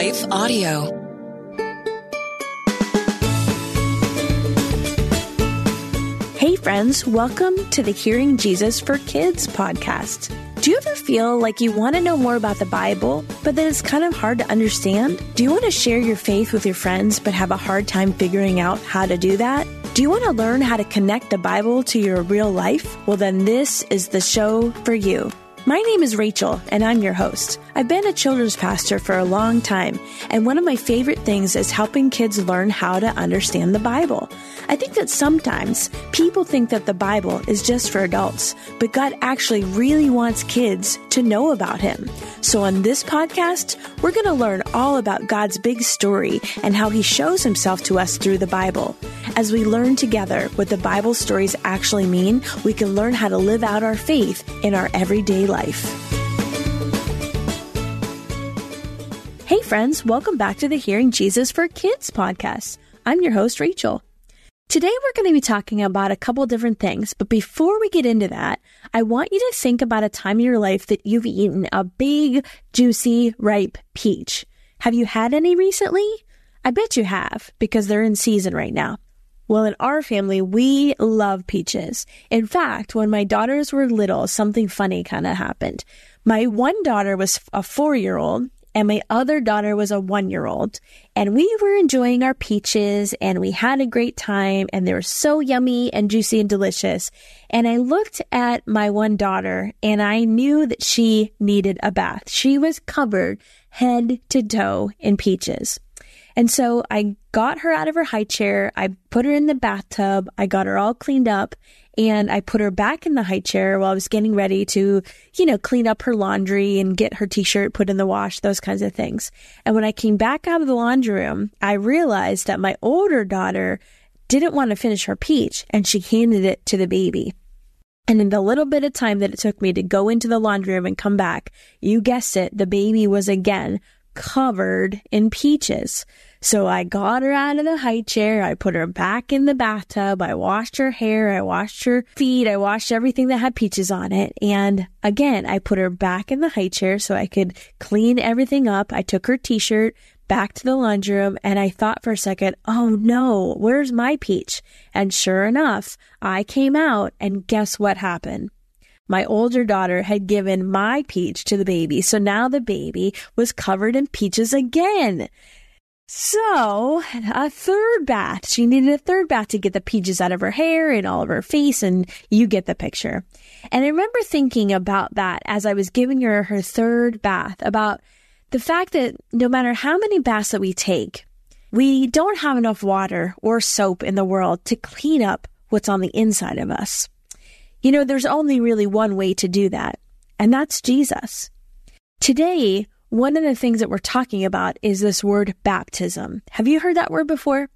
Life Audio. Hey, friends, welcome to the Hearing Jesus for Kids podcast. Do you ever feel like you want to know more about the Bible, but then it's kind of hard to understand? Do you want to share your faith with your friends, but have a hard time figuring out how to do that? Do you want to learn how to connect the Bible to your real life? Well, then this is the show for you. My name is Rachael, and I'm your host. I've been a children's pastor for a long time, and one of my favorite things is helping kids learn how to understand the Bible. I think that sometimes people think that the Bible is just for adults, but God actually really wants kids to know about Him. So on this podcast, we're going to learn all about God's big story and how He shows Himself to us through the Bible. As we learn together what the Bible stories actually mean, we can learn how to live out our faith in our everyday life. Hey, friends, welcome back to the Hearing Jesus for Kids podcast. I'm your host, Rachael. Today, we're going to be talking about a couple different things, but before we get into that, I want you to think about a time in your life that you've eaten a big, juicy, ripe peach. Have you had any recently? I bet you have, because they're in season right now. Well, in our family, we love peaches. In fact, when my daughters were little, something funny kind of happened. My one daughter was a four year old and my other daughter was a one year old. And we were enjoying our peaches and we had a great time and they were so yummy and juicy and delicious. And I looked at my one daughter and I knew that she needed a bath. She was covered head to toe in peaches. And so I got her out of her high chair. I put her in the bathtub. I got her all cleaned up and I put her back in the high chair while I was getting ready to, you know, clean up her laundry and get her t-shirt put in the wash, those kinds of things. And when I came back out of the laundry room, I realized that my older daughter didn't want to finish her peach and she handed it to the baby. And in the little bit of time that it took me to go into the laundry room and come back, you guessed it, the baby was again covered in peaches. So I got her out of the high chair. I put her back in the bathtub. I washed her hair. I washed her feet. I washed everything that had peaches on it. And again, I put her back in the high chair so I could clean everything up. I took her t-shirt back to the laundry room and I thought for a second, oh no, where's my peach? And sure enough, I came out and guess what happened? My older daughter had given my peach to the baby, so now the baby was covered in peaches again. So, a third bath. She needed a third bath to get the peaches out of her hair and all of her face, and you get the picture. And I remember thinking about that as I was giving her her third bath, about the fact that no matter how many baths that we take, we don't have enough water or soap in the world to clean up what's on the inside of us. You know, there's only really one way to do that, and that's Jesus. Today, one of the things that we're talking about is this word baptism. Have you heard that word before?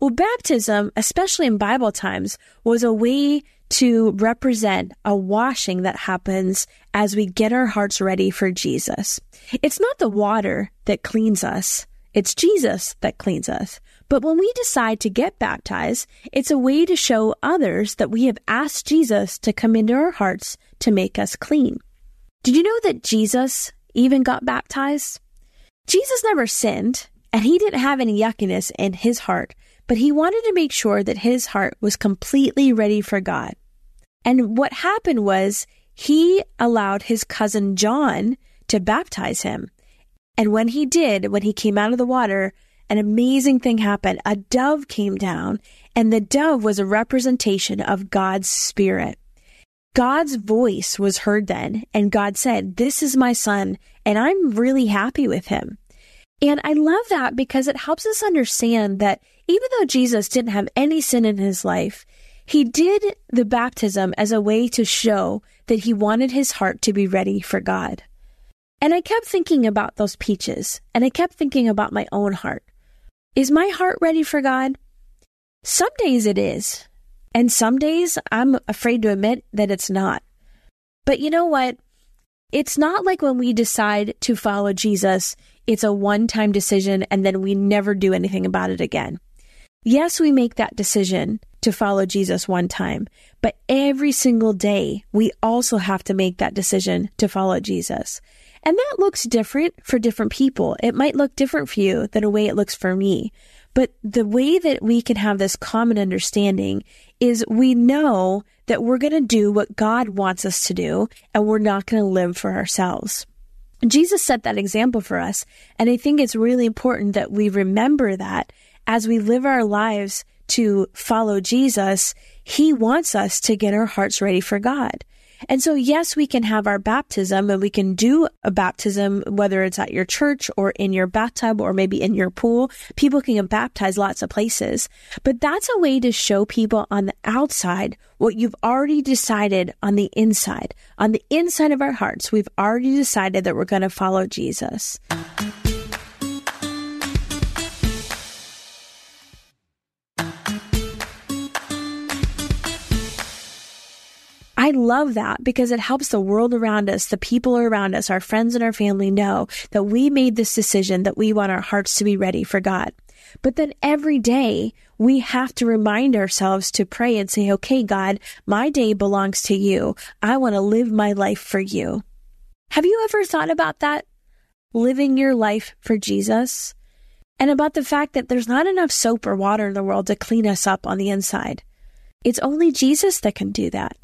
Well, baptism, especially in Bible times, was a way to represent a washing that happens as we get our hearts ready for Jesus. It's not the water that cleans us. It's Jesus that cleans us. But when we decide to get baptized, it's a way to show others that we have asked Jesus to come into our hearts to make us clean. Did you know that Jesus even got baptized? Jesus never sinned, and he didn't have any yuckiness in his heart, but he wanted to make sure that his heart was completely ready for God. And what happened was he allowed his cousin John to baptize him. And when he did, when he came out of the water, an amazing thing happened. A dove came down, and the dove was a representation of God's Spirit. God's voice was heard then, and God said, This is my son, and I'm really happy with him. And I love that because it helps us understand that even though Jesus didn't have any sin in his life, he did the baptism as a way to show that he wanted his heart to be ready for God. And I kept thinking about those peaches, and I kept thinking about my own heart. Is my heart ready for God? Some days it is. And some days I'm afraid to admit that it's not. But you know what? It's not like when we decide to follow Jesus, it's a one time decision and then we never do anything about it again. Yes, we make that decision to follow Jesus one time, but every single day we also have to make that decision to follow Jesus. And that looks different for different people. It might look different for you than the way it looks for me. But the way that we can have this common understanding is we know that we're going to do what God wants us to do and we're not going to live for ourselves. Jesus set that example for us. And I think it's really important that we remember that as we live our lives to follow Jesus, he wants us to get our hearts ready for God. And so, yes, we can have our baptism and we can do a baptism, whether it's at your church or in your bathtub or maybe in your pool. People can get baptized lots of places, but that's a way to show people on the outside what you've already decided on the inside. On the inside of our hearts, we've already decided that we're going to follow Jesus. I love that because it helps the world around us, the people around us, our friends and our family know that we made this decision that we want our hearts to be ready for God. But then every day we have to remind ourselves to pray and say, okay, God, my day belongs to you. I want to live my life for you. Have you ever thought about that? Living your life for Jesus? And about the fact that there's not enough soap or water in the world to clean us up on the inside. It's only Jesus that can do that.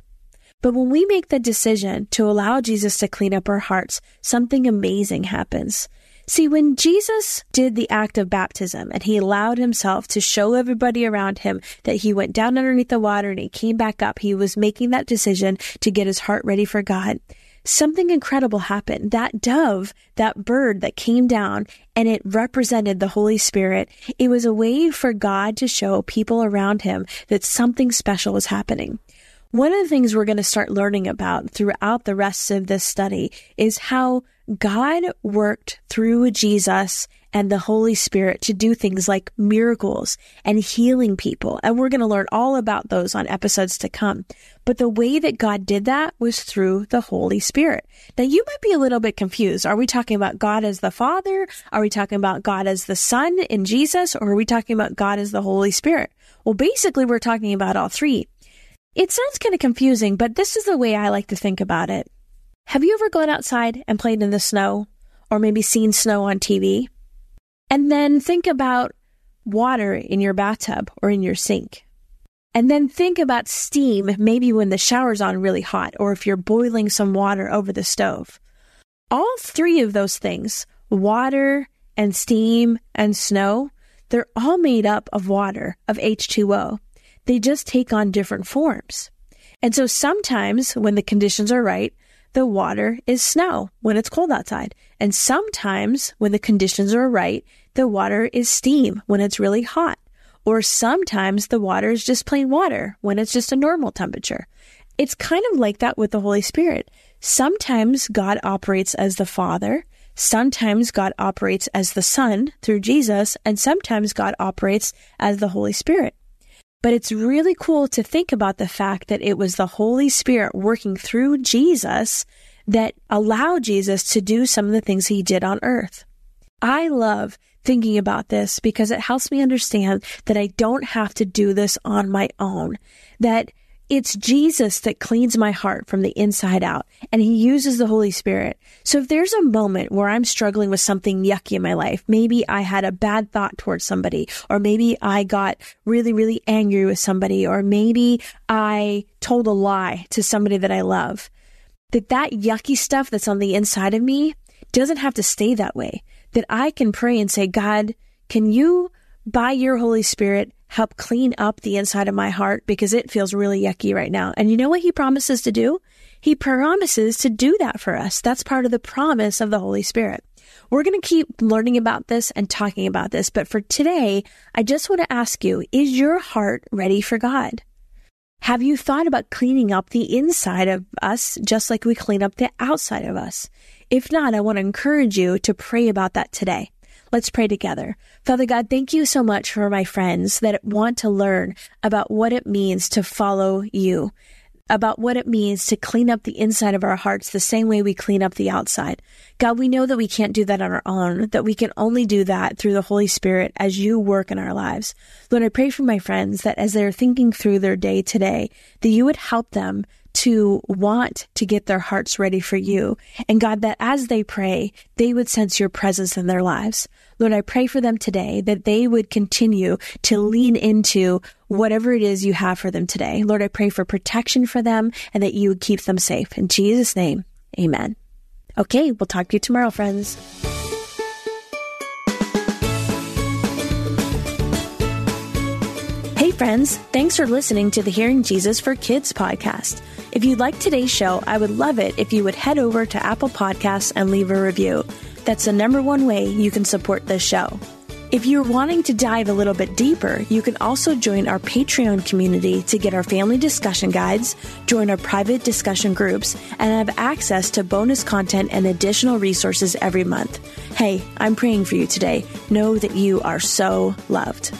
But when we make the decision to allow Jesus to clean up our hearts, something amazing happens. See, when Jesus did the act of baptism and he allowed himself to show everybody around him that he went down underneath the water and he came back up, he was making that decision to get his heart ready for God. Something incredible happened. That dove, that bird that came down and it represented the Holy Spirit. It was a way for God to show people around him that something special was happening. One of the things we're going to start learning about throughout the rest of this study is how God worked through Jesus and the Holy Spirit to do things like miracles and healing people. And we're going to learn all about those on episodes to come. But the way that God did that was through the Holy Spirit. Now you might be a little bit confused. Are we talking about God as the Father? Are we talking about God as the Son in Jesus? Or are we talking about God as the Holy Spirit? Well, basically we're talking about all three. It sounds kind of confusing, but this is the way I like to think about it. Have you ever gone outside and played in the snow or maybe seen snow on TV? And then think about water in your bathtub or in your sink. And then think about steam, maybe when the shower's on really hot or if you're boiling some water over the stove. All three of those things, water and steam and snow, they're all made up of water, of H2O. They just take on different forms. And so sometimes when the conditions are right, the water is snow when it's cold outside. And sometimes when the conditions are right, the water is steam when it's really hot. Or sometimes the water is just plain water when it's just a normal temperature. It's kind of like that with the Holy Spirit. Sometimes God operates as the Father. Sometimes God operates as the Son through Jesus. And sometimes God operates as the Holy Spirit. But it's really cool to think about the fact that it was the Holy Spirit working through Jesus that allowed Jesus to do some of the things he did on earth. I love thinking about this because it helps me understand that I don't have to do this on my own, that it's Jesus that cleans my heart from the inside out, and He uses the Holy Spirit. So if there's a moment where I'm struggling with something yucky in my life, maybe I had a bad thought towards somebody, or maybe I got really, really angry with somebody, or maybe I told a lie to somebody that I love, that that yucky stuff that's on the inside of me doesn't have to stay that way. That I can pray and say, God, can you, by your Holy Spirit, help clean up the inside of my heart because it feels really yucky right now. And you know what he promises to do? He promises to do that for us. That's part of the promise of the Holy Spirit. We're going to keep learning about this and talking about this, but for today, I just want to ask you, is your heart ready for God? Have you thought about cleaning up the inside of us just like we clean up the outside of us? If not, I want to encourage you to pray about that today. Let's pray together. Father God, thank you so much for my friends that want to learn about what it means to follow you, about what it means to clean up the inside of our hearts the same way we clean up the outside. God, we know that we can't do that on our own, that we can only do that through the Holy Spirit as you work in our lives. Lord, I pray for my friends that as they're thinking through their day today, that you would help them to want to get their hearts ready for you. And God, that as they pray, they would sense your presence in their lives. Lord, I pray for them today that they would continue to lean into whatever it is you have for them today. Lord, I pray for protection for them and that you would keep them safe. In Jesus' name, amen. Okay, we'll talk to you tomorrow, friends. Hey, friends, thanks for listening to the Hearing Jesus for Kids podcast. If you like today's show, I would love it if you would head over to Apple Podcasts and leave a review. That's the number one way you can support this show. If you're wanting to dive a little bit deeper, you can also join our Patreon community to get our family discussion guides, join our private discussion groups, and have access to bonus content and additional resources every month. Hey, I'm praying for you today. Know that you are so loved.